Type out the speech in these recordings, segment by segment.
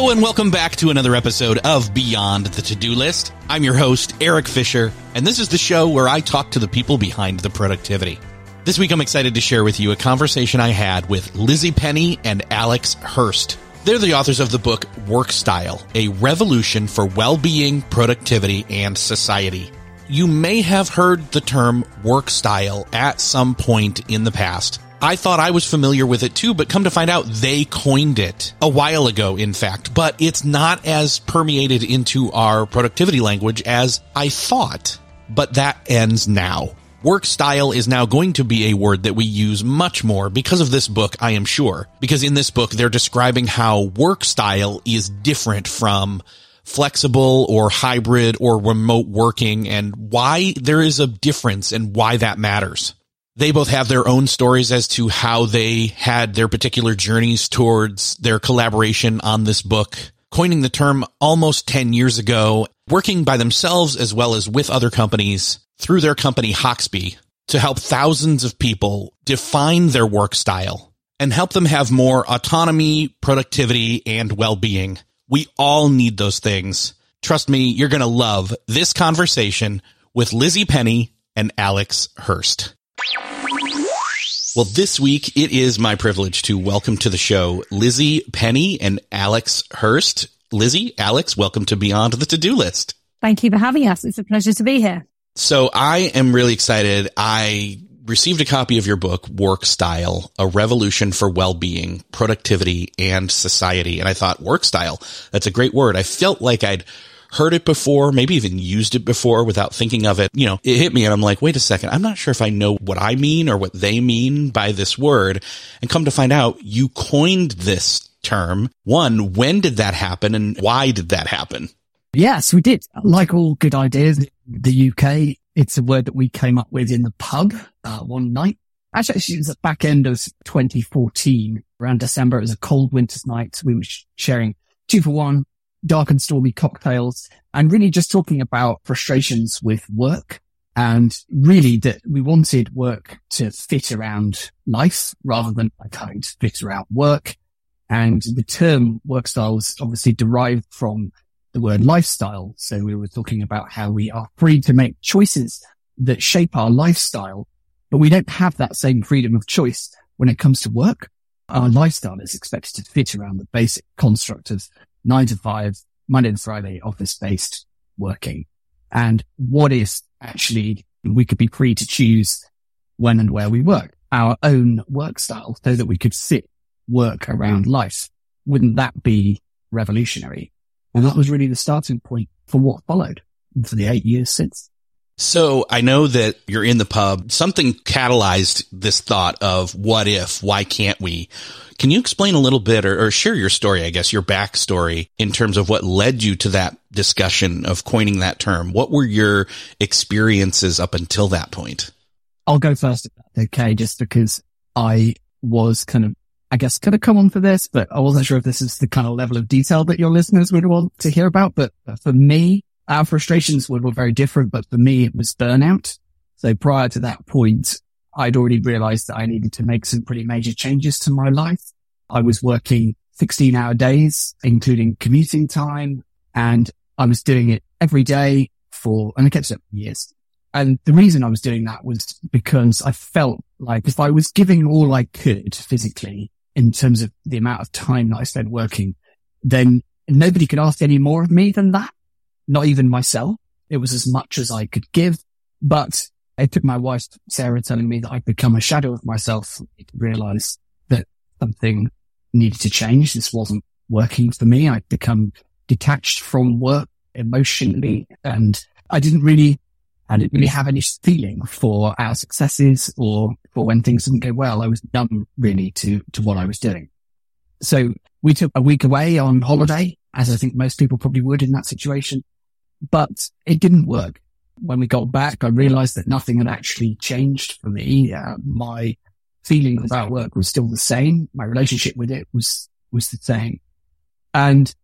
Hello and welcome back to another episode of Beyond the To-Do List. I'm your host, Eric Fisher, and this is the show where I talk to the people behind the productivity. This week I'm excited to share with you a conversation I had with Lizzie Penny and Alex Hirst. They're the authors of the book Work Style, a revolution for well-being, productivity, and society. You may have heard the term work style at some point in the past. I thought I was familiar with it too, but come to find out they coined it a while ago, in fact, but it's not as permeated into our productivity language as I thought. But that ends now. Work style is now going to be a word that we use much more because of this book, I am sure. Because in this book, they're describing how work style is different from flexible or hybrid or remote working and why there is a difference and why that matters. They both have their own stories as to how they had their particular journeys towards their collaboration on this book, coining the term almost 10 years ago, working by themselves as well as with other companies through their company Hoxby to help thousands of people define their work style and help them have more autonomy, productivity, and well-being. We all need those things. Trust me, you're going to love this conversation with Lizzie Penny and Alex Hirst. Well, this week it is my privilege to welcome to the show Lizzie Penny and Alex Hirst. Lizzie, Alex, welcome to Beyond the To-Do List. Thank you for having us. It's a pleasure to be here. So I am really excited. I received a copy of your book, Work Style, a revolution for well-being, productivity, and society. And I thought work style, that's a great word. I felt like I'd heard it before, maybe even used it before without thinking of it. You know, it hit me and I'm like, wait a second. I'm not sure if I know what I mean or what they mean by this word. And come to find out, you coined this term. One, when did that happen and why did that happen? Yes, we did. Like all good ideas, the UK, it's a word that we came up with in the pub uh, one night. Actually, it was the back end of 2014, around December. It was a cold winter's night. We were sharing two for one dark and stormy cocktails and really just talking about frustrations with work and really that we wanted work to fit around life rather than like having to fit around work. And the term work style was obviously derived from the word lifestyle. So we were talking about how we are free to make choices that shape our lifestyle, but we don't have that same freedom of choice when it comes to work. Our lifestyle is expected to fit around the basic construct of nine to five, Monday to Friday, office based working. And what is actually we could be free to choose when and where we work, our own work style so that we could sit work around life. Wouldn't that be revolutionary? And that was really the starting point for what followed for the eight years since. So I know that you're in the pub. Something catalyzed this thought of what if, why can't we? Can you explain a little bit or, or, share your story, I guess, your backstory in terms of what led you to that discussion of coining that term? What were your experiences up until that point? I'll go first. Okay. Just because I was kind of, I guess, kind of come on for this, but I wasn't sure if this is the kind of level of detail that your listeners would want to hear about. But for me, our frustrations were, were very different, but for me, it was burnout. So prior to that point, I'd already realized that I needed to make some pretty major changes to my life. I was working 16 hour days, including commuting time, and I was doing it every day for, and I kept it for years. And the reason I was doing that was because I felt like if I was giving all I could physically in terms of the amount of time that I spent working, then nobody could ask any more of me than that not even myself. It was as much as I could give, but it took my wife, Sarah, telling me that I'd become a shadow of myself to realize that something needed to change. This wasn't working for me. I'd become detached from work emotionally and I didn't really, I didn't really have any feeling for our successes or for when things didn't go well. I was numb really to, to what I was doing. So we took a week away on holiday, as I think most people probably would in that situation, but it didn't work. When we got back, I realized that nothing had actually changed for me. Uh, my feeling about work was still the same. My relationship with it was, was the same. And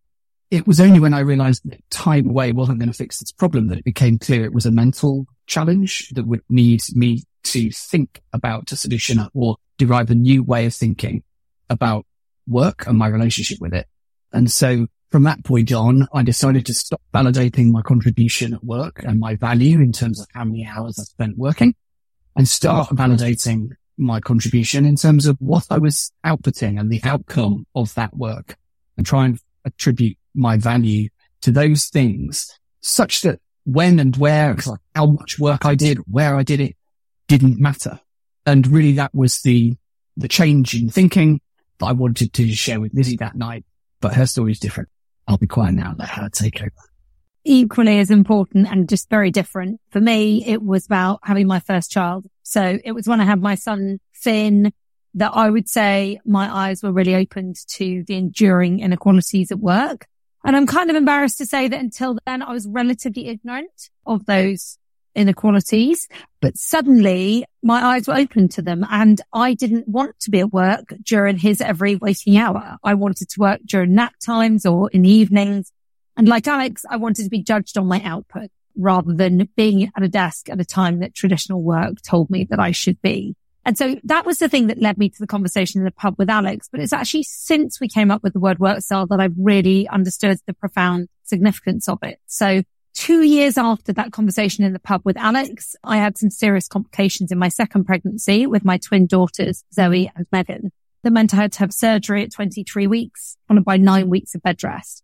it was only when I realized that time away wasn't going to fix this problem that it became clear it was a mental challenge that would need me to think about a solution or derive a new way of thinking about work and my relationship with it. And so from that point on, I decided to stop validating my contribution at work and my value in terms of how many hours I spent working and start validating my contribution in terms of what I was outputting and the outcome of that work and try and attribute my value to those things such that when and where, like how much work I did, where I did it didn't matter. And really that was the, the change in thinking that I wanted to share with Lizzie that night, but her story is different. I'll be quiet now and let her take over. Equally as important and just very different. For me, it was about having my first child. So it was when I had my son, Finn, that I would say my eyes were really opened to the enduring inequalities at work. And I'm kind of embarrassed to say that until then I was relatively ignorant of those inequalities, but suddenly my eyes were open to them and I didn't want to be at work during his every waking hour. I wanted to work during nap times or in the evenings. And like Alex, I wanted to be judged on my output rather than being at a desk at a time that traditional work told me that I should be. And so that was the thing that led me to the conversation in the pub with Alex. But it's actually since we came up with the word work style that I've really understood the profound significance of it. So two years after that conversation in the pub with Alex, I had some serious complications in my second pregnancy with my twin daughters, Zoe and Megan. That meant I had to have surgery at 23 weeks, followed by nine weeks of bed rest.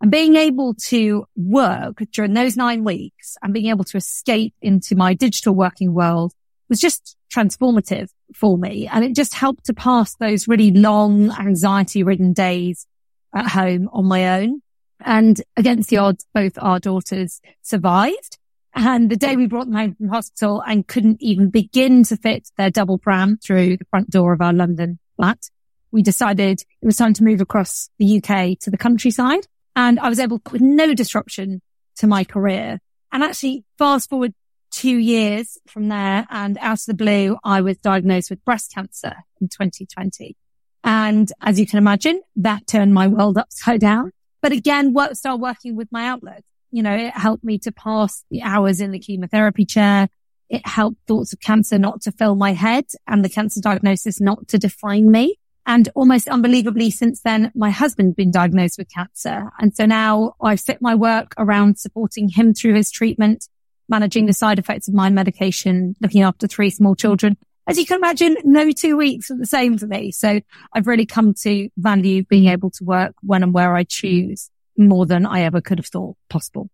And being able to work during those nine weeks and being able to escape into my digital working world was just transformative for me. And it just helped to pass those really long anxiety ridden days at home on my own. And against the odds, both our daughters survived. And the day we brought them home from hospital and couldn't even begin to fit their double pram through the front door of our London flat, we decided it was time to move across the UK to the countryside. And I was able with no disruption to my career. And actually fast forward two years from there and out of the blue, I was diagnosed with breast cancer in 2020. And as you can imagine, that turned my world upside down. But again, work started working with my outlet. You know, it helped me to pass the hours in the chemotherapy chair. It helped thoughts of cancer not to fill my head and the cancer diagnosis not to define me. And almost unbelievably since then, my husband been diagnosed with cancer. And so now I fit my work around supporting him through his treatment managing the side effects of my medication, looking after three small children. As you can imagine, no two weeks are the same for me. So I've really come to value being able to work when and where I choose more than I ever could have thought possible.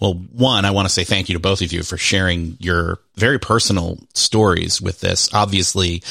Well, one, I want to say thank you to both of you for sharing your very personal stories with this. Obviously,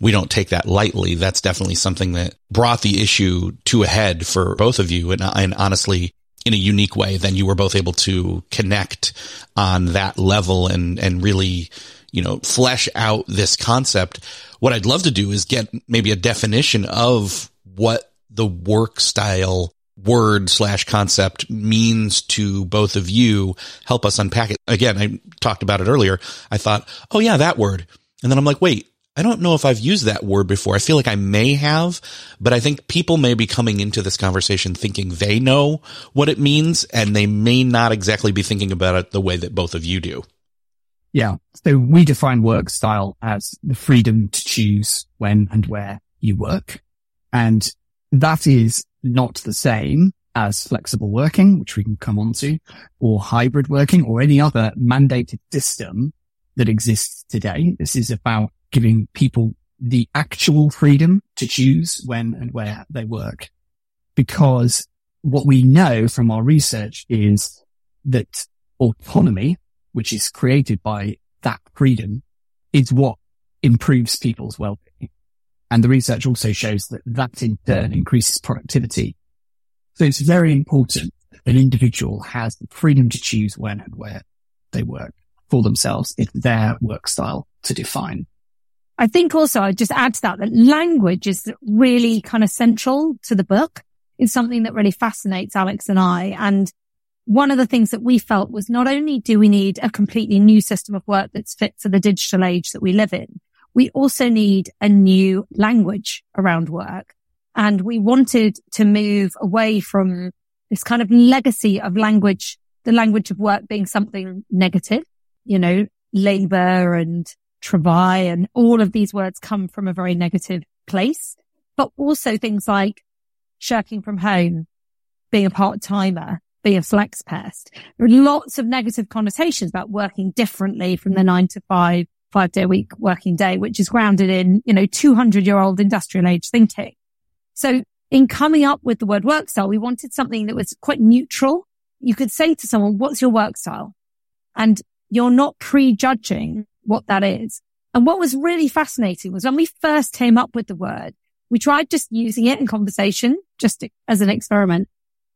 we don't take that lightly. That's definitely something that brought the issue to a head for both of you. And, and honestly, in a unique way, then you were both able to connect on that level and, and really, you know, flesh out this concept. What I'd love to do is get maybe a definition of what the work style word slash concept means to both of you. Help us unpack it. Again, I talked about it earlier. I thought, oh yeah, that word. And then I'm like, wait, I don't know if I've used that word before. I feel like I may have, but I think people may be coming into this conversation thinking they know what it means and they may not exactly be thinking about it the way that both of you do. Yeah. So we define work style as the freedom to choose when and where you work. And that is not the same as flexible working, which we can come on to, or hybrid working or any other mandated system that exists today. This is about giving people the actual freedom to choose when and where they work. Because what we know from our research is that autonomy, which is created by that freedom, is what improves people's well-being. And the research also shows that that in turn increases productivity. So it's very important that an individual has the freedom to choose when and where they work for themselves. It's their work style to define. I think also I'd just add to that that language is really kind of central to the book. It's something that really fascinates Alex and I. And one of the things that we felt was not only do we need a completely new system of work that's fit for the digital age that we live in, we also need a new language around work. And we wanted to move away from this kind of legacy of language, the language of work being something negative, you know, labor and travail and all of these words come from a very negative place, but also things like shirking from home, being a part timer, being a flex pest. There are lots of negative connotations about working differently from the nine to five, five day a week working day, which is grounded in, you know, 200 year old industrial age thinking. So in coming up with the word work style, we wanted something that was quite neutral. You could say to someone, what's your work style? And you're not prejudging what that is. And what was really fascinating was when we first came up with the word, we tried just using it in conversation, just as an experiment.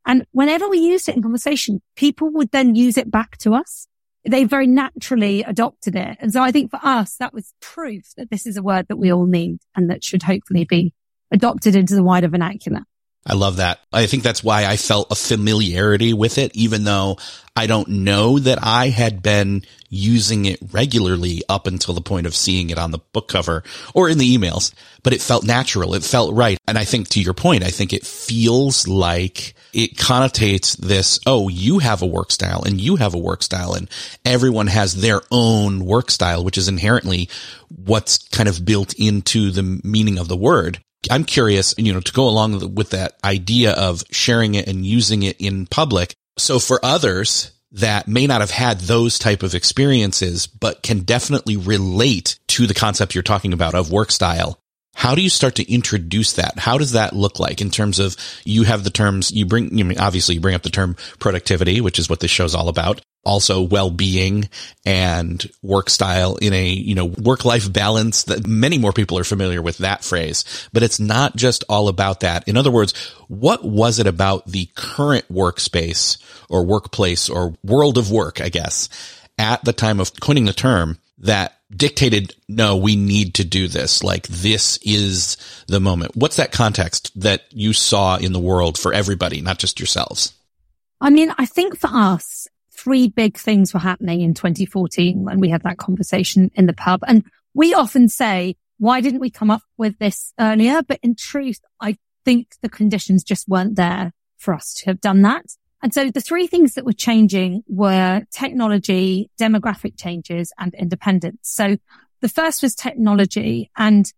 And whenever we used it in conversation, people would then use it back to us. They very naturally adopted it. And so I think for us, that was proof that this is a word that we all need and that should hopefully be adopted into the wider vernacular. I love that. I think that's why I felt a familiarity with it, even though I don't know that I had been using it regularly up until the point of seeing it on the book cover or in the emails, but it felt natural. It felt right. And I think to your point, I think it feels like it connotates this, oh, you have a work style and you have a work style and everyone has their own work style, which is inherently what's kind of built into the meaning of the word. I'm curious, you know, to go along with that idea of sharing it and using it in public. So for others that may not have had those type of experiences, but can definitely relate to the concept you're talking about of work style. How do you start to introduce that? How does that look like in terms of you have the terms you bring, you mean, obviously you bring up the term productivity, which is what this show's all about also well-being and work style in a, you know, work-life balance that many more people are familiar with that phrase, but it's not just all about that. In other words, what was it about the current workspace or workplace or world of work, I guess, at the time of coining the term that dictated, no, we need to do this. Like this is the moment. What's that context that you saw in the world for everybody, not just yourselves? I mean, I think for us, three big things were happening in 2014 when we had that conversation in the pub. And we often say, why didn't we come up with this earlier? But in truth, I think the conditions just weren't there for us to have done that. And so the three things that were changing were technology, demographic changes and independence. So the first was technology. And,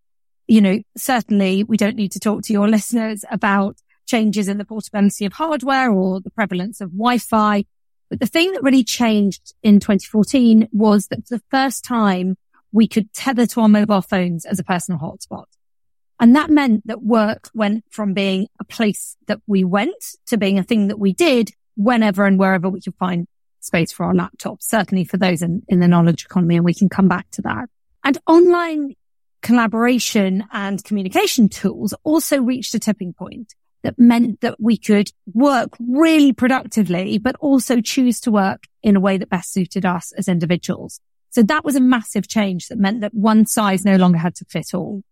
you know, certainly we don't need to talk to your listeners about changes in the portability of hardware or the prevalence of Wi-Fi but the thing that really changed in 2014 was that for the first time we could tether to our mobile phones as a personal hotspot. And that meant that work went from being a place that we went to being a thing that we did whenever and wherever we could find space for our laptops, certainly for those in, in the knowledge economy. And we can come back to that. And online collaboration and communication tools also reached a tipping point that meant that we could work really productively, but also choose to work in a way that best suited us as individuals. So that was a massive change that meant that one size no longer had to fit all.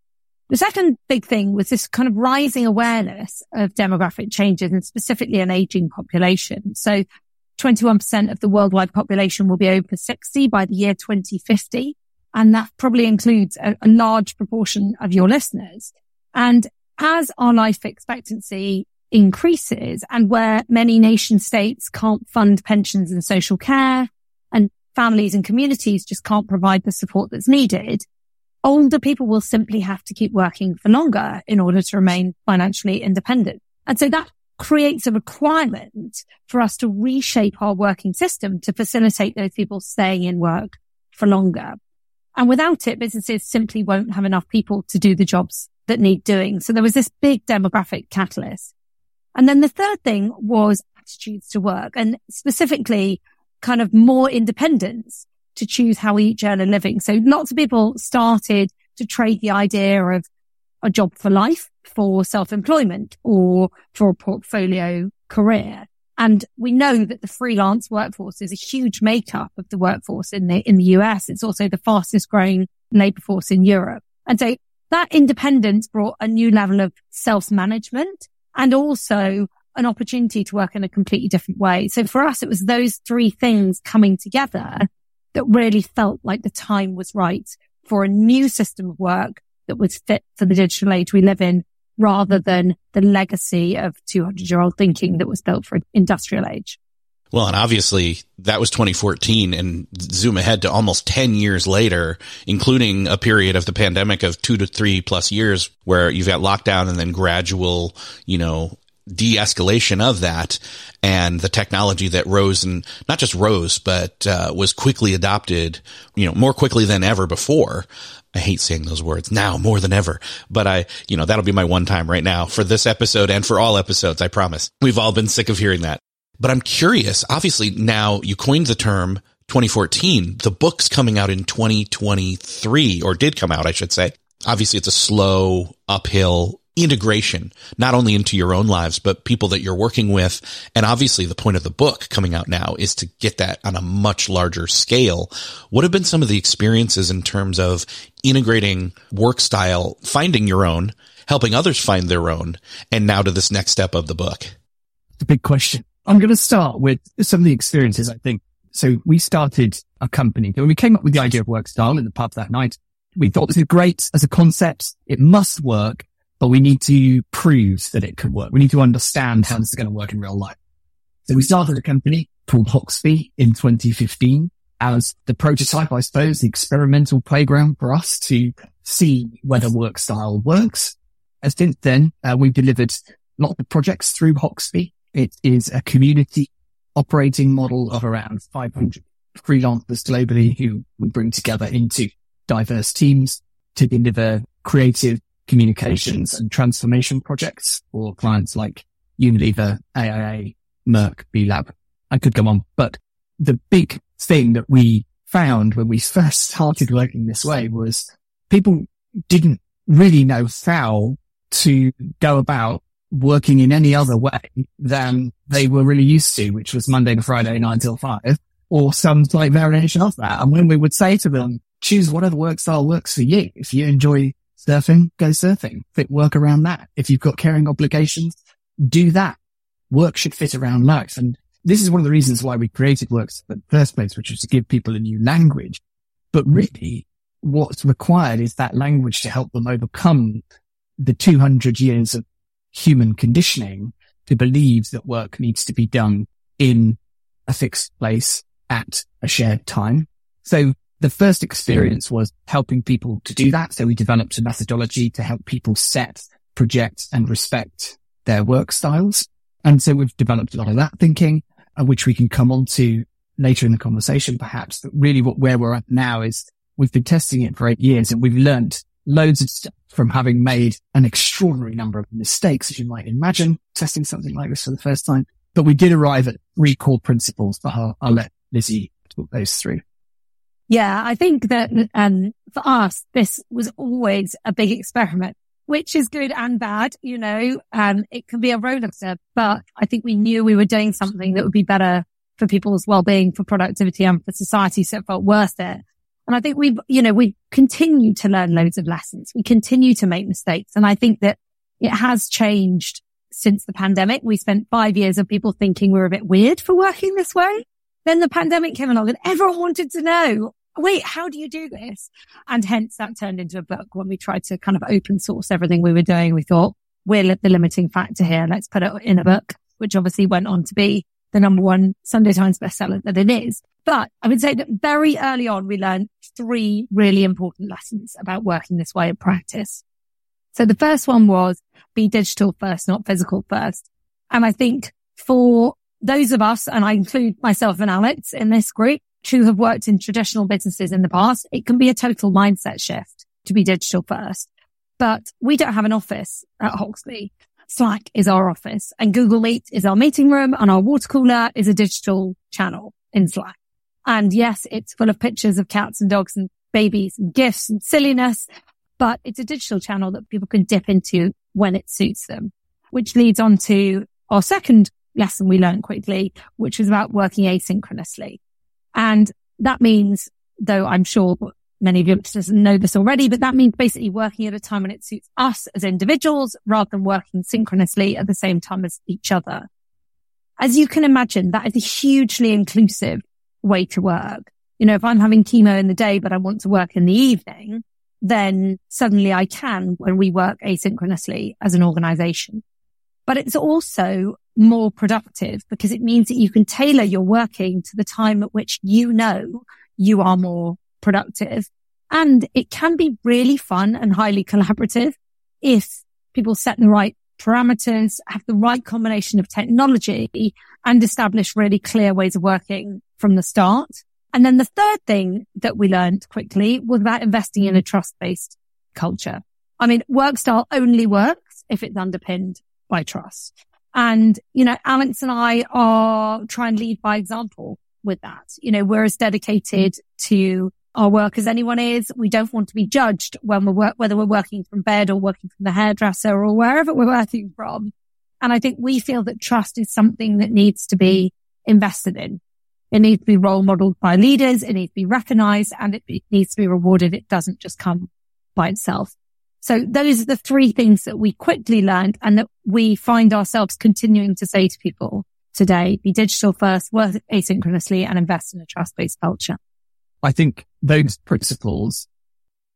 The second big thing was this kind of rising awareness of demographic changes and specifically an aging population. So 21% of the worldwide population will be over 60 by the year 2050. And that probably includes a, a large proportion of your listeners. And as our life expectancy increases and where many nation states can't fund pensions and social care and families and communities just can't provide the support that's needed, older people will simply have to keep working for longer in order to remain financially independent. And so that creates a requirement for us to reshape our working system to facilitate those people staying in work for longer. And without it, businesses simply won't have enough people to do the jobs that need doing. So there was this big demographic catalyst. And then the third thing was attitudes to work and specifically kind of more independence to choose how we each earn a living. So lots of people started to trade the idea of a job for life, for self-employment or for a portfolio career. And we know that the freelance workforce is a huge makeup of the workforce in the, in the US. It's also the fastest growing labor force in Europe. And so that independence brought a new level of self-management and also an opportunity to work in a completely different way. So for us, it was those three things coming together that really felt like the time was right for a new system of work that was fit for the digital age we live in rather than the legacy of 200 year old thinking that was built for industrial age. Well, and obviously that was 2014 and zoom ahead to almost 10 years later, including a period of the pandemic of two to three plus years where you've got lockdown and then gradual, you know, de-escalation of that and the technology that rose and not just rose, but uh, was quickly adopted, you know, more quickly than ever before. I hate saying those words now more than ever, but I, you know, that'll be my one time right now for this episode and for all episodes. I promise. We've all been sick of hearing that, but I'm curious. Obviously now you coined the term 2014. The book's coming out in 2023 or did come out, I should say. Obviously it's a slow uphill integration, not only into your own lives, but people that you're working with. And obviously the point of the book coming out now is to get that on a much larger scale. What have been some of the experiences in terms of integrating work style, finding your own, helping others find their own, and now to this next step of the book? The big question. I'm going to start with some of the experiences, I think. So we started a company. When we came up with the idea of work style in the pub that night, we thought this is great as a concept. It must work but we need to prove that it could work. We need to understand how this is going to work in real life. So we started a company called Hoxby in 2015 as the prototype, I suppose, the experimental playground for us to see whether work style works. And since then, uh, we've delivered lots of projects through Hoxby. It is a community operating model of around 500 freelancers globally who we bring together into diverse teams to deliver creative communications and transformation projects for clients like Unilever, AIA, Merck, B-Lab. I could go on, but the big thing that we found when we first started working this way was people didn't really know how to go about working in any other way than they were really used to, which was Monday to Friday, nine till five, or some slight variation of that. And when we would say to them, choose whatever work style works for you. If you enjoy surfing, go surfing. Fit work around that. If you've got caring obligations, do that. Work should fit around life. And this is one of the reasons why we created Works in the first place, which was to give people a new language. But really what's required is that language to help them overcome the 200 years of human conditioning to believe that work needs to be done in a fixed place at a shared time. So the first experience was helping people to do that. So we developed a methodology to help people set, project and respect their work styles. And so we've developed a lot of that thinking, uh, which we can come on to later in the conversation, perhaps. But really what, where we're at now is we've been testing it for eight years and we've learned loads of stuff from having made an extraordinary number of mistakes, as you might imagine, testing something like this for the first time. But we did arrive at three core principles, but I'll, I'll let Lizzie talk those through. Yeah, I think that um, for us, this was always a big experiment, which is good and bad. You know, um, it can be a rollercoaster, but I think we knew we were doing something that would be better for people's well-being, for productivity, and for society, so it felt worth it. And I think we've, you know, we continue to learn loads of lessons. We continue to make mistakes, and I think that it has changed since the pandemic. We spent five years of people thinking we we're a bit weird for working this way. Then the pandemic came along and everyone wanted to know, wait, how do you do this? And hence that turned into a book when we tried to kind of open source everything we were doing. We thought we're the limiting factor here. Let's put it in a book, which obviously went on to be the number one Sunday Times bestseller that it is. But I would say that very early on, we learned three really important lessons about working this way in practice. So the first one was be digital first, not physical first. And I think for those of us, and I include myself and Alex in this group, who have worked in traditional businesses in the past, it can be a total mindset shift to be digital first. But we don't have an office at Hoxby. Slack is our office and Google Meet is our meeting room and our water cooler is a digital channel in Slack. And yes, it's full of pictures of cats and dogs and babies and gifts and silliness, but it's a digital channel that people can dip into when it suits them, which leads on to our second lesson we learned quickly, which was about working asynchronously. And that means, though I'm sure many of your listeners know this already, but that means basically working at a time when it suits us as individuals rather than working synchronously at the same time as each other. As you can imagine, that is a hugely inclusive way to work. You know, if I'm having chemo in the day, but I want to work in the evening, then suddenly I can when we work asynchronously as an organization. But it's also more productive because it means that you can tailor your working to the time at which you know you are more productive. And it can be really fun and highly collaborative if people set the right parameters, have the right combination of technology and establish really clear ways of working from the start. And then the third thing that we learned quickly was about investing in a trust-based culture. I mean, work style only works if it's underpinned by trust. And, you know, Alex and I are trying to lead by example with that. You know, we're as dedicated to our work as anyone is. We don't want to be judged when we're work, whether we're working from bed or working from the hairdresser or wherever we're working from. And I think we feel that trust is something that needs to be invested in. It needs to be role modeled by leaders. It needs to be recognized and it needs to be rewarded. It doesn't just come by itself. So those are the three things that we quickly learned and that we find ourselves continuing to say to people today, be digital first, work asynchronously and invest in a trust based culture. I think those principles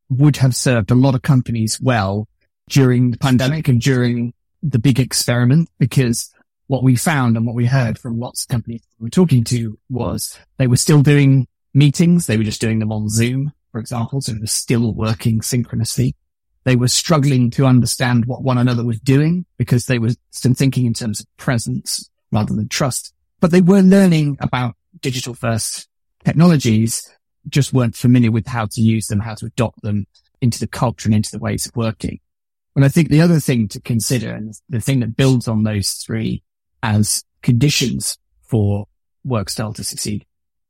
would have served a lot of companies well during the pandemic and during the big experiment because what we found and what we heard from lots of companies we were talking to was they were still doing meetings. They were just doing them on Zoom, for example. So they were still working synchronously. They were struggling to understand what one another was doing because they were still thinking in terms of presence rather than trust, but they were learning about digital first technologies just weren't familiar with how to use them, how to adopt them into the culture and into the ways of working. And I think the other thing to consider and the thing that builds on those three as conditions for work style to succeed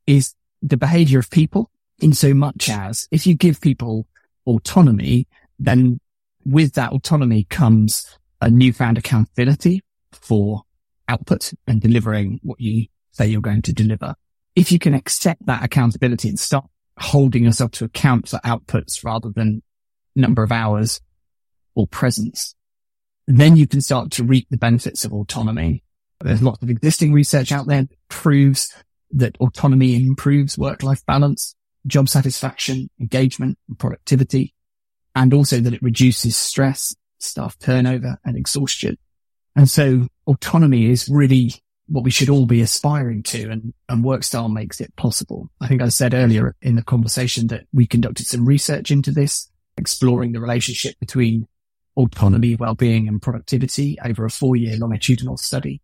is the behavior of people in so much as if you give people autonomy, then with that autonomy comes a newfound accountability for output and delivering what you say you're going to deliver if you can accept that accountability and start holding yourself to account for outputs rather than number of hours or presence, then you can start to reap the benefits of autonomy. There's lots of existing research out there that proves that autonomy improves work-life balance, job satisfaction, engagement and productivity, and also that it reduces stress, staff turnover and exhaustion. And so autonomy is really what we should all be aspiring to and, and work style makes it possible. I think I said earlier in the conversation that we conducted some research into this, exploring the relationship between autonomy, well-being and productivity over a four year longitudinal study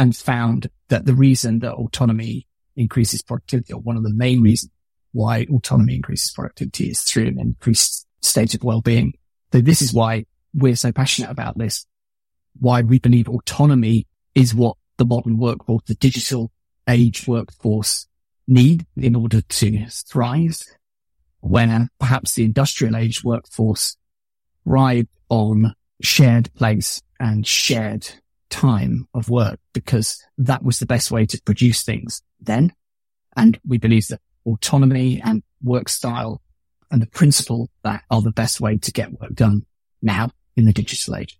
and found that the reason that autonomy increases productivity or one of the main reasons why autonomy increases productivity is through an increased state of well-being. So this is why we're so passionate about this, why we believe autonomy is what the modern workforce, the digital age workforce need in order to thrive when perhaps the industrial age workforce thrive on shared place and shared time of work because that was the best way to produce things then. And we believe that autonomy and work style and the principle that are the best way to get work done now in the digital age.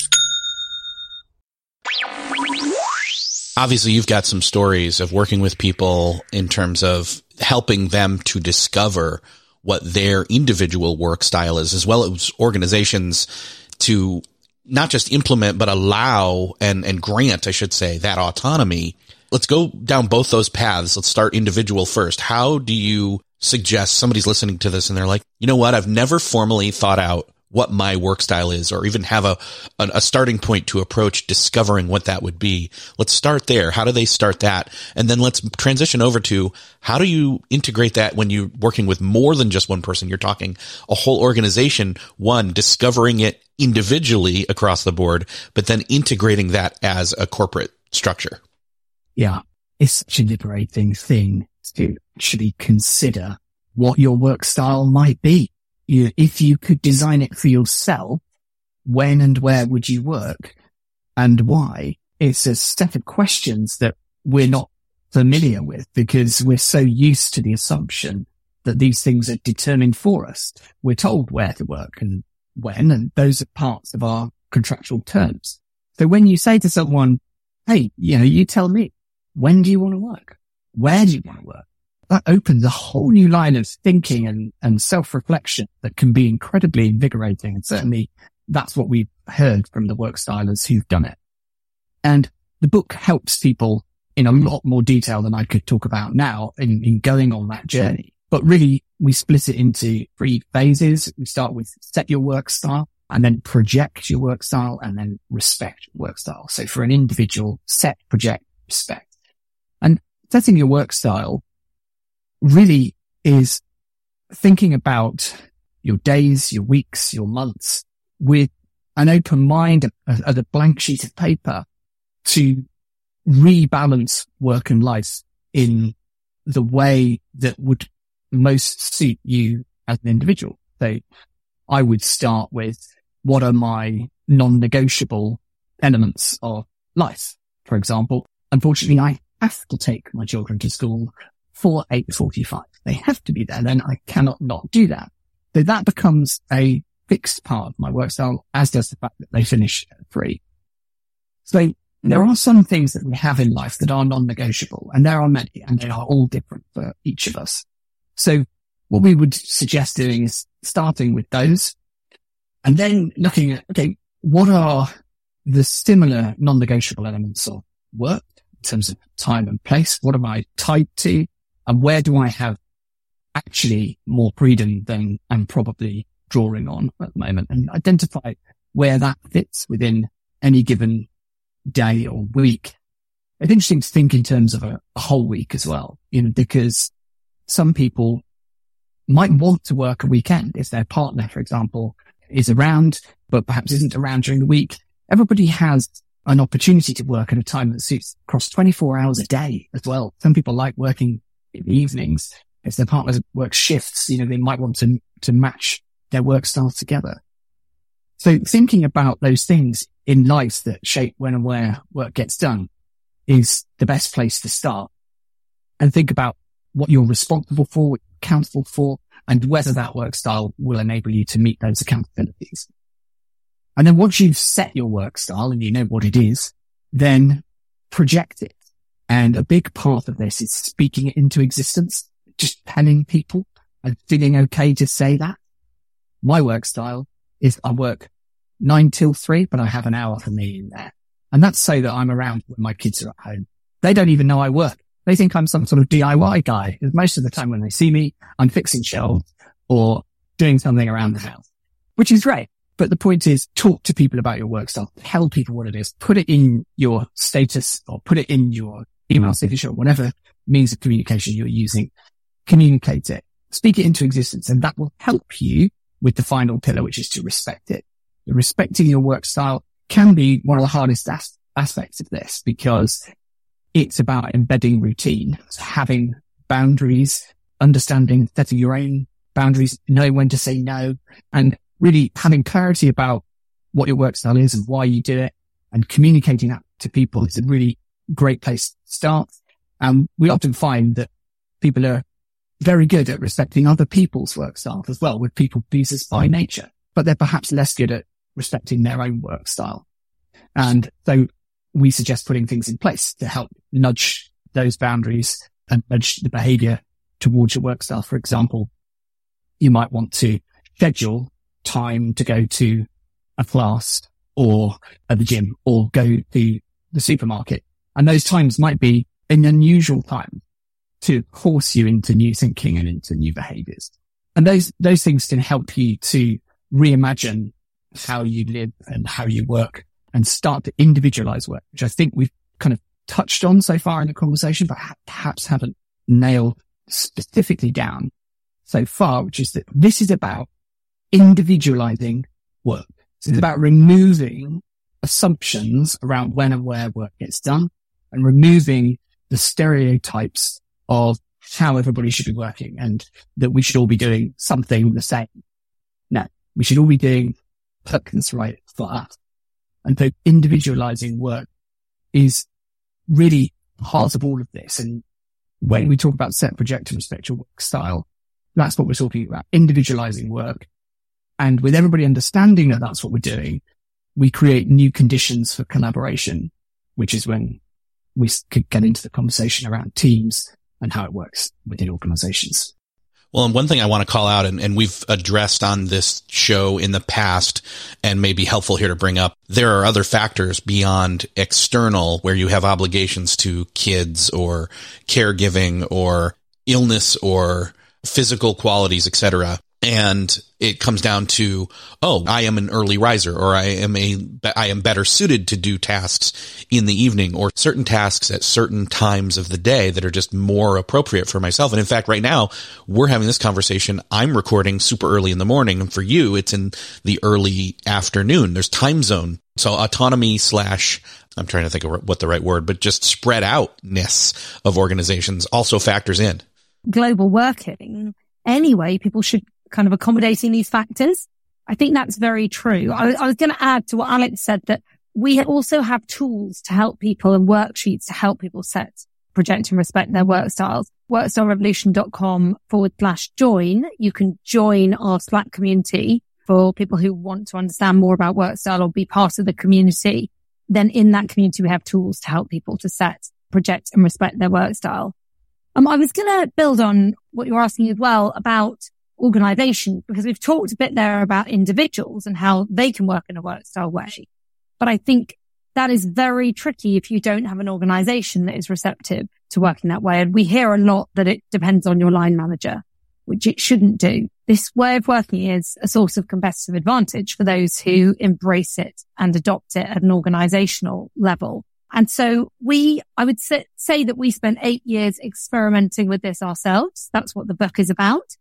Obviously you've got some stories of working with people in terms of helping them to discover what their individual work style is, as well as organizations to not just implement, but allow and, and grant, I should say, that autonomy. Let's go down both those paths. Let's start individual first. How do you suggest somebody's listening to this and they're like, you know what? I've never formally thought out what my work style is or even have a, a, starting point to approach discovering what that would be. Let's start there. How do they start that? And then let's transition over to how do you integrate that when you're working with more than just one person? You're talking a whole organization, one, discovering it individually across the board, but then integrating that as a corporate structure. Yeah. It's such a liberating thing to actually consider what your work style might be you, if you could design it for yourself, when and where would you work and why? It's a set of questions that we're not familiar with because we're so used to the assumption that these things are determined for us. We're told where to work and when, and those are parts of our contractual terms. So when you say to someone, Hey, you know, you tell me, when do you want to work? Where do you want to work? That opens a whole new line of thinking and, and self-reflection that can be incredibly invigorating. And certainly that's what we've heard from the work stylers who've done it. And the book helps people in a lot more detail than I could talk about now in, in going on that journey. But really, we split it into three phases. We start with set your work style and then project your work style and then respect your work style. So for an individual, set, project, respect. And setting your work style really is thinking about your days, your weeks, your months with an open mind and a blank sheet of paper to rebalance work and life in the way that would most suit you as an individual. So I would start with what are my non-negotiable elements of life? For example, unfortunately, I have to take my children to school for 8.45. They have to be there. Then I cannot not do that. So that becomes a fixed part of my work style, as does the fact that they finish at three. So there are some things that we have in life that are non-negotiable and there are many and they are all different for each of us. So what we would suggest doing is starting with those and then looking at, okay, what are the similar non-negotiable elements of work in terms of time and place? What am I tied to? And where do I have actually more freedom than I'm probably drawing on at the moment and identify where that fits within any given day or week. It's interesting to think in terms of a, a whole week as well, you know, because some people might want to work a weekend if their partner, for example, is around, but perhaps isn't around during the week. Everybody has an opportunity to work at a time that suits across 24 hours a day as well. Some people like working in the evenings. If their partners work shifts, you know, they might want to, to match their work style together. So thinking about those things in life that shape when and where work gets done is the best place to start and think about what you're responsible for, accountable for, and whether that work style will enable you to meet those accountabilities. And then once you've set your work style and you know what it is, then project it. And a big part of this is speaking it into existence, just telling people and feeling okay to say that. My work style is I work nine till three, but I have an hour for me in there. And that's so that I'm around when my kids are at home. They don't even know I work. They think I'm some sort of DIY guy. Most of the time when they see me, I'm fixing shelves or doing something around the house, which is great. But the point is talk to people about your work style. Tell people what it is. Put it in your status or put it in your email signature, whatever means of communication you're using. Communicate it. Speak it into existence and that will help you with the final pillar, which is to respect it. Respecting your work style can be one of the hardest as- aspects of this because it's about embedding routine, so having boundaries, understanding, setting your own boundaries, knowing when to say no and really having clarity about what your work style is and why you do it and communicating that to people is a really great place start. And we often find that people are very good at respecting other people's work style as well with people pleasers by nature, but they're perhaps less good at respecting their own work style. And so we suggest putting things in place to help nudge those boundaries and nudge the behavior towards your work style. For example, you might want to schedule time to go to a class or at the gym or go to the supermarket. And those times might be an unusual time to force you into new thinking and into new behaviors. And those, those things can help you to reimagine how you live and how you work and start to individualize work, which I think we've kind of touched on so far in the conversation, but perhaps haven't nailed specifically down so far, which is that this is about individualizing work. So it's mm. about removing assumptions around when and where work gets done and removing the stereotypes of how everybody should be working and that we should all be doing something the same. No, we should all be doing Perkins right for us. And so individualizing work is really part of all of this. And when we talk about set, project and your work style, that's what we're talking about, individualizing work. And with everybody understanding that that's what we're doing, we create new conditions for collaboration, which is when we could get into the conversation around teams and how it works within organizations. Well, and one thing I want to call out, and, and, we've addressed on this show in the past, and may be helpful here to bring up, there are other factors beyond external where you have obligations to kids or caregiving or illness or physical qualities, etc and it comes down to oh i am an early riser or i am a i am better suited to do tasks in the evening or certain tasks at certain times of the day that are just more appropriate for myself. And in fact right now we're having this conversation. I'm recording super early in the morning and for you it's in the early afternoon. There's time zone. So autonomy slash i'm trying to think of what the right word but just spread outness of organizations also factors in. Global working. Anyway people should kind of accommodating these factors. I think that's very true. I, I was going to add to what Alex said that we also have tools to help people and worksheets to help people set, project and respect their work styles. Workstylerevolution.com forward slash join. You can join our Slack community for people who want to understand more about work style or be part of the community. Then in that community, we have tools to help people to set, project and respect their work style. Um, I was going to build on what you're asking as well about organization because we've talked a bit there about individuals and how they can work in a work style way. But I think that is very tricky if you don't have an organization that is receptive to working that way. And we hear a lot that it depends on your line manager, which it shouldn't do. This way of working is a source of competitive advantage for those who embrace it and adopt it at an organizational level. And so we, I would say that we spent eight years experimenting with this ourselves. That's what the book is about.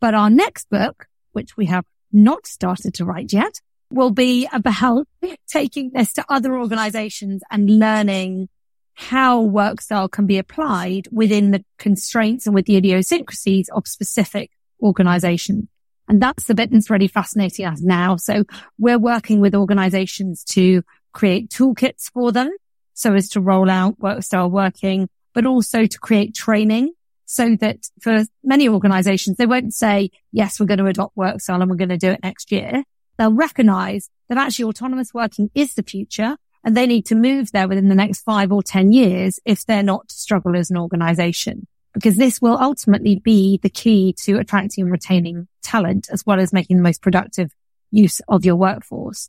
But our next book, which we have not started to write yet, will be about taking this to other organizations and learning how work style can be applied within the constraints and with the idiosyncrasies of specific organizations. And that's the bit that's really fascinating us now. So we're working with organizations to create toolkits for them so as to roll out work style working, but also to create training so that for many organizations, they won't say, yes, we're going to adopt work style and we're going to do it next year. they'll recognize that actually autonomous working is the future and they need to move there within the next five or 10 years if they're not to struggle as an organization. Because this will ultimately be the key to attracting and retaining talent as well as making the most productive use of your workforce.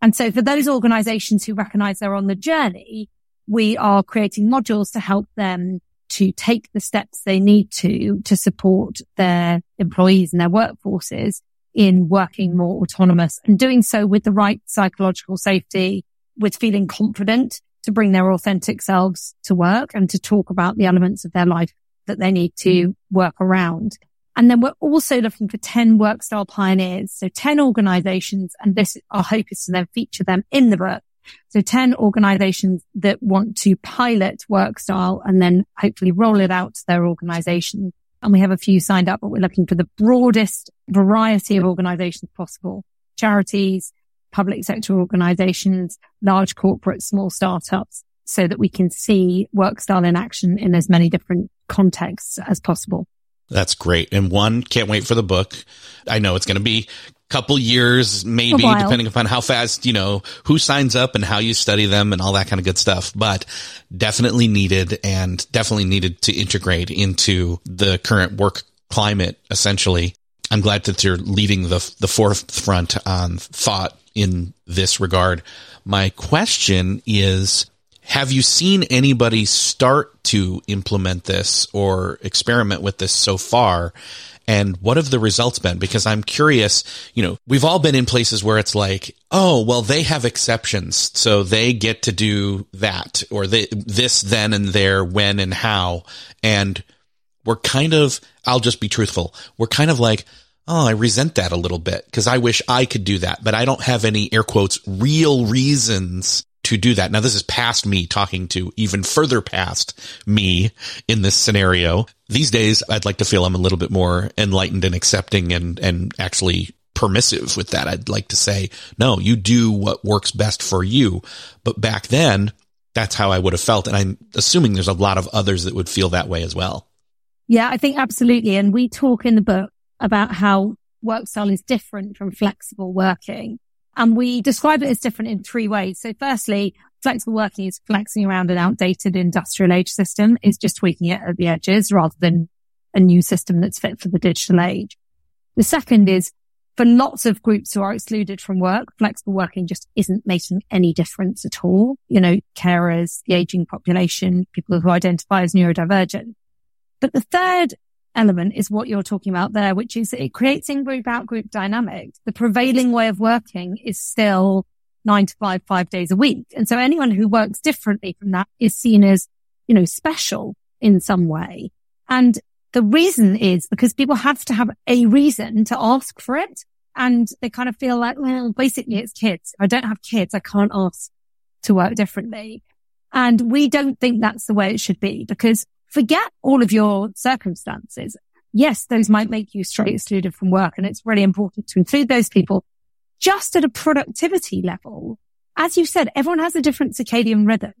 And so for those organizations who recognize they're on the journey, we are creating modules to help them to take the steps they need to, to support their employees and their workforces in working more autonomous and doing so with the right psychological safety, with feeling confident to bring their authentic selves to work and to talk about the elements of their life that they need to work around. And then we're also looking for 10 work style pioneers. So 10 organizations and this, our hope is to then feature them in the book. So 10 organizations that want to pilot work style and then hopefully roll it out to their organization. And we have a few signed up, but we're looking for the broadest variety of organizations possible. Charities, public sector organizations, large corporates, small startups, so that we can see work style in action in as many different contexts as possible. That's great. And one, can't wait for the book. I know it's going to be couple years, maybe depending upon how fast, you know, who signs up and how you study them and all that kind of good stuff, but definitely needed and definitely needed to integrate into the current work climate, essentially. I'm glad that you're leading the, the forefront on thought in this regard. My question is, have you seen anybody start to implement this or experiment with this so far? And what have the results been? Because I'm curious, you know, we've all been in places where it's like, oh, well, they have exceptions. So they get to do that or they, this, then and there, when and how. And we're kind of, I'll just be truthful. We're kind of like, oh, I resent that a little bit because I wish I could do that, but I don't have any air quotes real reasons to do that. Now, this is past me talking to even further past me in this scenario. These days, I'd like to feel I'm a little bit more enlightened and accepting and, and actually permissive with that. I'd like to say, no, you do what works best for you. But back then, that's how I would have felt. And I'm assuming there's a lot of others that would feel that way as well. Yeah, I think absolutely. And we talk in the book about how work style is different from flexible working. And we describe it as different in three ways. So firstly, flexible working is flexing around an outdated industrial age system It's just tweaking it at the edges rather than a new system that's fit for the digital age. The second is for lots of groups who are excluded from work, flexible working just isn't making any difference at all. You know, carers, the aging population, people who identify as neurodivergent. But the third element is what you're talking about there, which is it creates in-group out-group dynamics. The prevailing way of working is still nine to five, five days a week. And so anyone who works differently from that is seen as, you know, special in some way. And the reason is because people have to have a reason to ask for it. And they kind of feel like, well, basically it's kids. If I don't have kids, I can't ask to work differently. And we don't think that's the way it should be because forget all of your circumstances. Yes, those might make you straight excluded from work. And it's really important to include those people just at a productivity level. As you said, everyone has a different circadian rhythm.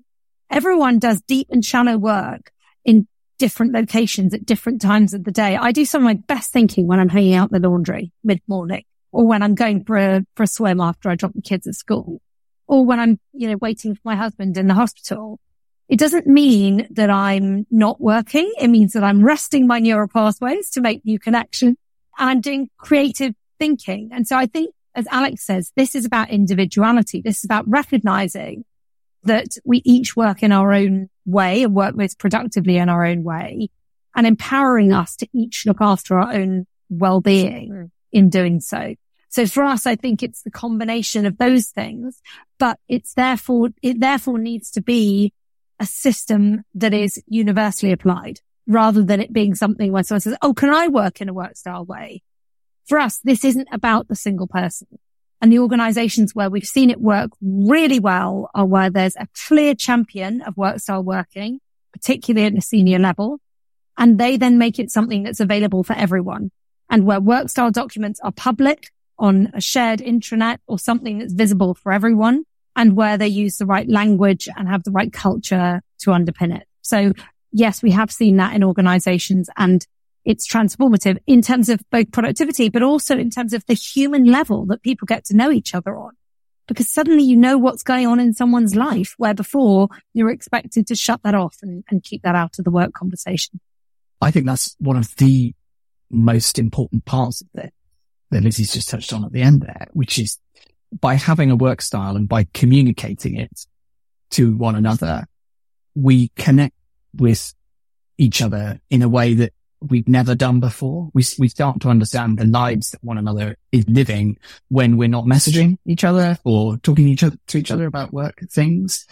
Everyone does deep and shallow work in different locations at different times of the day. I do some of my best thinking when I'm hanging out the laundry mid morning or when I'm going for a, for a swim after I drop the kids at school or when I'm, you know, waiting for my husband in the hospital it doesn't mean that I'm not working. It means that I'm resting my neural pathways to make new connections and I'm doing creative thinking. And so I think, as Alex says, this is about individuality. This is about recognizing that we each work in our own way and work most productively in our own way and empowering us to each look after our own well-being in doing so. So for us, I think it's the combination of those things, but it's therefore, it therefore needs to be a system that is universally applied rather than it being something where someone says, Oh, can I work in a work style way? For us, this isn't about the single person. And the organizations where we've seen it work really well are where there's a clear champion of work style working, particularly at the senior level. And they then make it something that's available for everyone. And where work style documents are public on a shared intranet or something that's visible for everyone and where they use the right language and have the right culture to underpin it. So yes, we have seen that in organizations and it's transformative in terms of both productivity, but also in terms of the human level that people get to know each other on. Because suddenly you know what's going on in someone's life where before you're expected to shut that off and, and keep that out of the work conversation. I think that's one of the most important parts of it that Lizzie's just touched on at the end there, which is by having a work style and by communicating it to one another, we connect with each other in a way that we've never done before. We, we start to understand the lives that one another is living when we're not messaging each other or talking each other, to each other about work things.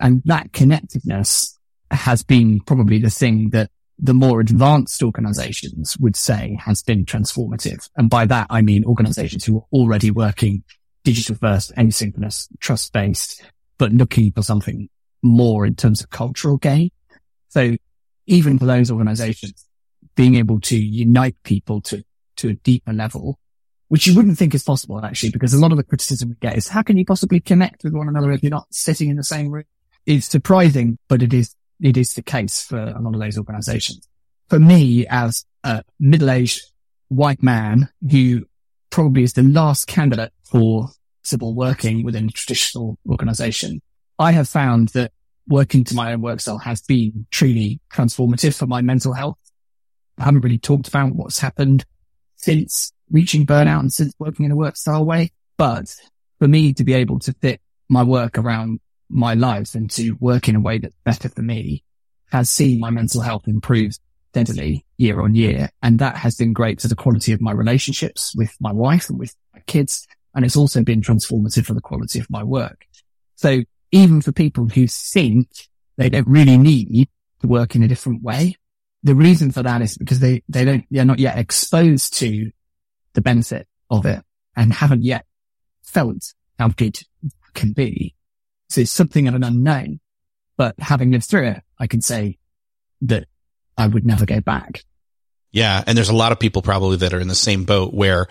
And that connectedness has been probably the thing that the more advanced organizations would say has been transformative. And by that, I mean organizations who are already working digital first, asynchronous, trust based, but looking for something more in terms of cultural gain. So even for those organizations, being able to unite people to, to a deeper level, which you wouldn't think is possible actually, because a lot of the criticism we get is how can you possibly connect with one another if you're not sitting in the same room? It's surprising, but it is, it is the case for a lot of those organizations. For me, as a middle-aged white man who probably is the last candidate for civil working within a traditional organization, I have found that working to my own work style has been truly transformative for my mental health. I haven't really talked about what's happened since reaching burnout and since working in a work style way. But for me to be able to fit my work around my life and to work in a way that's better for me has seen my mental health improve steadily year on year. And that has been great for the quality of my relationships with my wife and with my kids. And it's also been transformative for the quality of my work. So even for people who think they don't really need to work in a different way, the reason for that is because they, they don't, they're not yet exposed to the benefit of it and haven't yet felt how good it can be. So it's something of an unknown, but having lived through it, I can say that I would never go back. Yeah. And there's a lot of people probably that are in the same boat where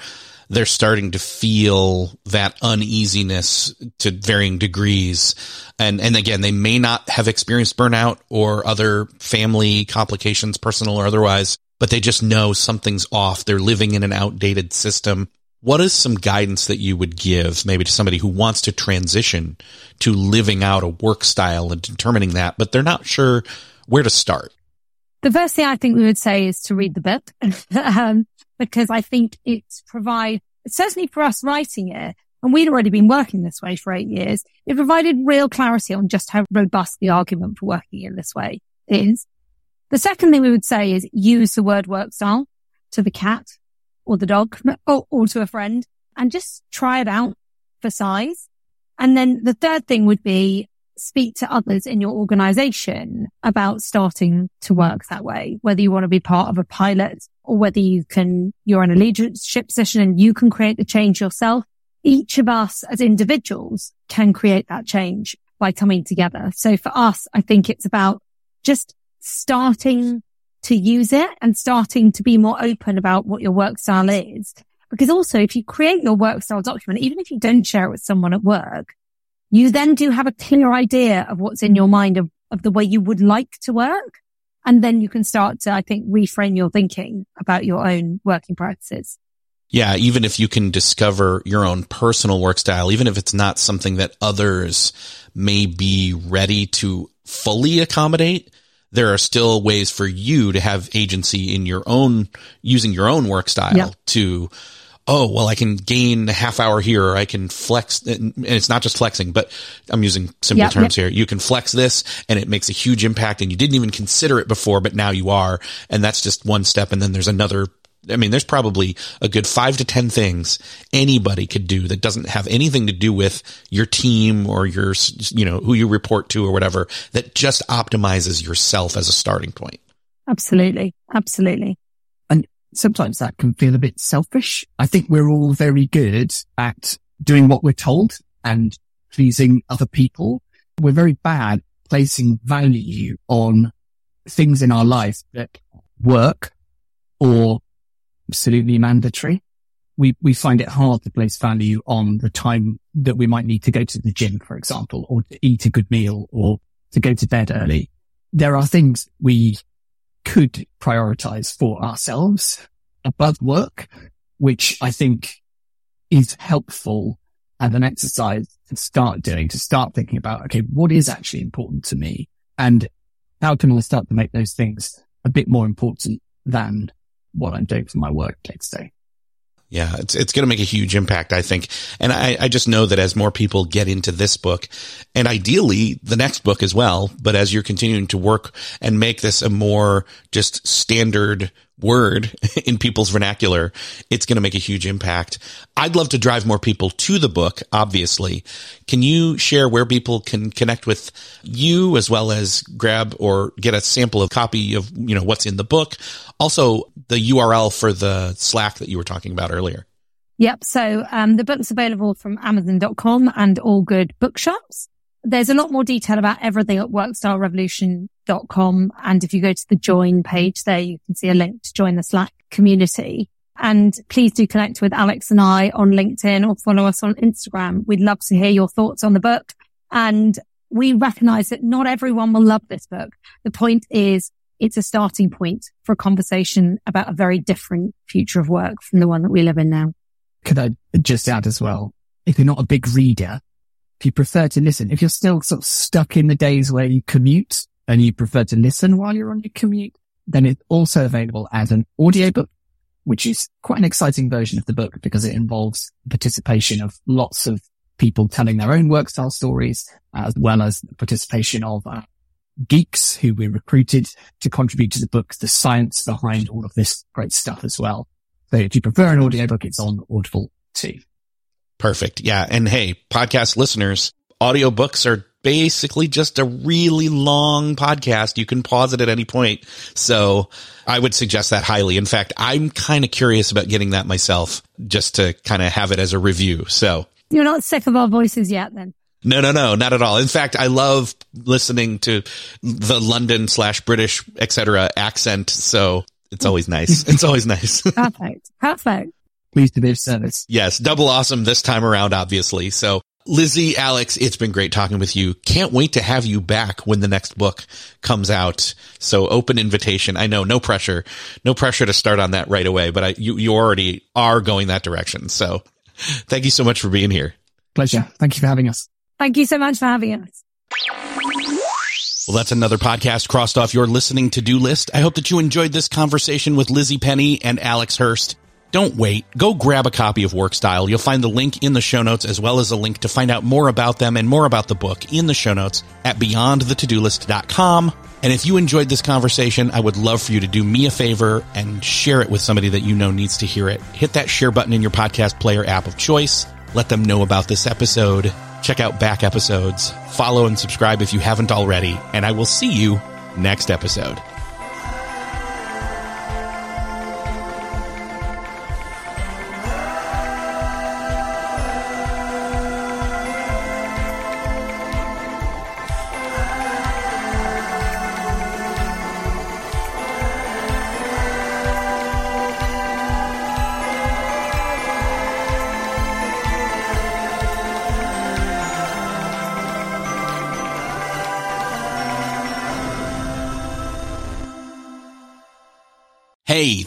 they're starting to feel that uneasiness to varying degrees. And, and again, they may not have experienced burnout or other family complications, personal or otherwise, but they just know something's off. They're living in an outdated system. What is some guidance that you would give maybe to somebody who wants to transition to living out a work style and determining that, but they're not sure where to start? The first thing I think we would say is to read the book. um, because I think it provides, certainly for us writing it, and we'd already been working this way for eight years, it provided real clarity on just how robust the argument for working in this way is. The second thing we would say is use the word work style to the cat or the dog or, or to a friend and just try it out for size. And then the third thing would be speak to others in your organization about starting to work that way, whether you want to be part of a pilot or whether you can, you're in a leadership position and you can create the change yourself. Each of us as individuals can create that change by coming together. So for us, I think it's about just starting to use it and starting to be more open about what your work style is. Because also if you create your work style document, even if you don't share it with someone at work, you then do have a clear idea of what's in your mind of, of the way you would like to work. And then you can start to, I think, reframe your thinking about your own working practices. Yeah, even if you can discover your own personal work style, even if it's not something that others may be ready to fully accommodate, there are still ways for you to have agency in your own, using your own work style yeah. to oh, well, I can gain a half hour here or I can flex. And it's not just flexing, but I'm using simple yep, terms yep. here. You can flex this and it makes a huge impact and you didn't even consider it before, but now you are. And that's just one step. And then there's another. I mean, there's probably a good five to 10 things anybody could do that doesn't have anything to do with your team or your, you know, who you report to or whatever that just optimizes yourself as a starting point. Absolutely. Absolutely sometimes that can feel a bit selfish. I think we're all very good at doing what we're told and pleasing other people. We're very bad placing value on things in our life that work or absolutely mandatory. We, we find it hard to place value on the time that we might need to go to the gym, for example, or to eat a good meal or to go to bed early. There are things we could prioritize for ourselves above work, which I think is helpful as an exercise to start doing, to start thinking about, okay, what is actually important to me? And how can I start to make those things a bit more important than what I'm doing for my work day to day? Yeah, it's it's going to make a huge impact, I think. And I, I just know that as more people get into this book, and ideally the next book as well, but as you're continuing to work and make this a more just standard word in people's vernacular, it's going to make a huge impact. I'd love to drive more people to the book, obviously. Can you share where people can connect with you as well as grab or get a sample of copy of, you know, what's in the book? Also the URL for the Slack that you were talking about earlier. Yep. So um, the book's available from Amazon.com and all good bookshops. There's a lot more detail about everything at workstylerevolution.com. And if you go to the join page there, you can see a link to join the Slack community. And please do connect with Alex and I on LinkedIn or follow us on Instagram. We'd love to hear your thoughts on the book. And we recognize that not everyone will love this book. The point is it's a starting point for a conversation about a very different future of work from the one that we live in now. Could I just add as well, if you're not a big reader, if you prefer to listen, if you're still sort of stuck in the days where you commute and you prefer to listen while you're on your commute, then it's also available as an audiobook, which is quite an exciting version of the book because it involves participation of lots of people telling their own work style stories, as well as participation of uh, geeks who we recruited to contribute to the book, the science behind all of this great stuff as well. So if you prefer an audiobook, it's on Audible too. Perfect. Yeah. And hey, podcast listeners, audiobooks are basically just a really long podcast. You can pause it at any point. So I would suggest that highly. In fact, I'm kind of curious about getting that myself just to kind of have it as a review. So you're not sick of our voices yet then? No, no, no, not at all. In fact, I love listening to the London slash British, etc. accent. So it's always nice. It's always nice. Perfect. Perfect pleased to be of service. Yes, double awesome this time around, obviously. So Lizzie, Alex, it's been great talking with you. Can't wait to have you back when the next book comes out. So open invitation. I know no pressure, no pressure to start on that right away, but I, you, you already are going that direction. So thank you so much for being here. Pleasure. Thank you for having us. Thank you so much for having us. Well, that's another podcast crossed off your listening to do list. I hope that you enjoyed this conversation with Lizzie Penny and Alex Hirst. Don't wait. Go grab a copy of Workstyle. You'll find the link in the show notes as well as a link to find out more about them and more about the book in the show notes at beyondthetodolist.com. And if you enjoyed this conversation, I would love for you to do me a favor and share it with somebody that you know needs to hear it. Hit that share button in your podcast player app of choice. Let them know about this episode. Check out back episodes. Follow and subscribe if you haven't already. And I will see you next episode.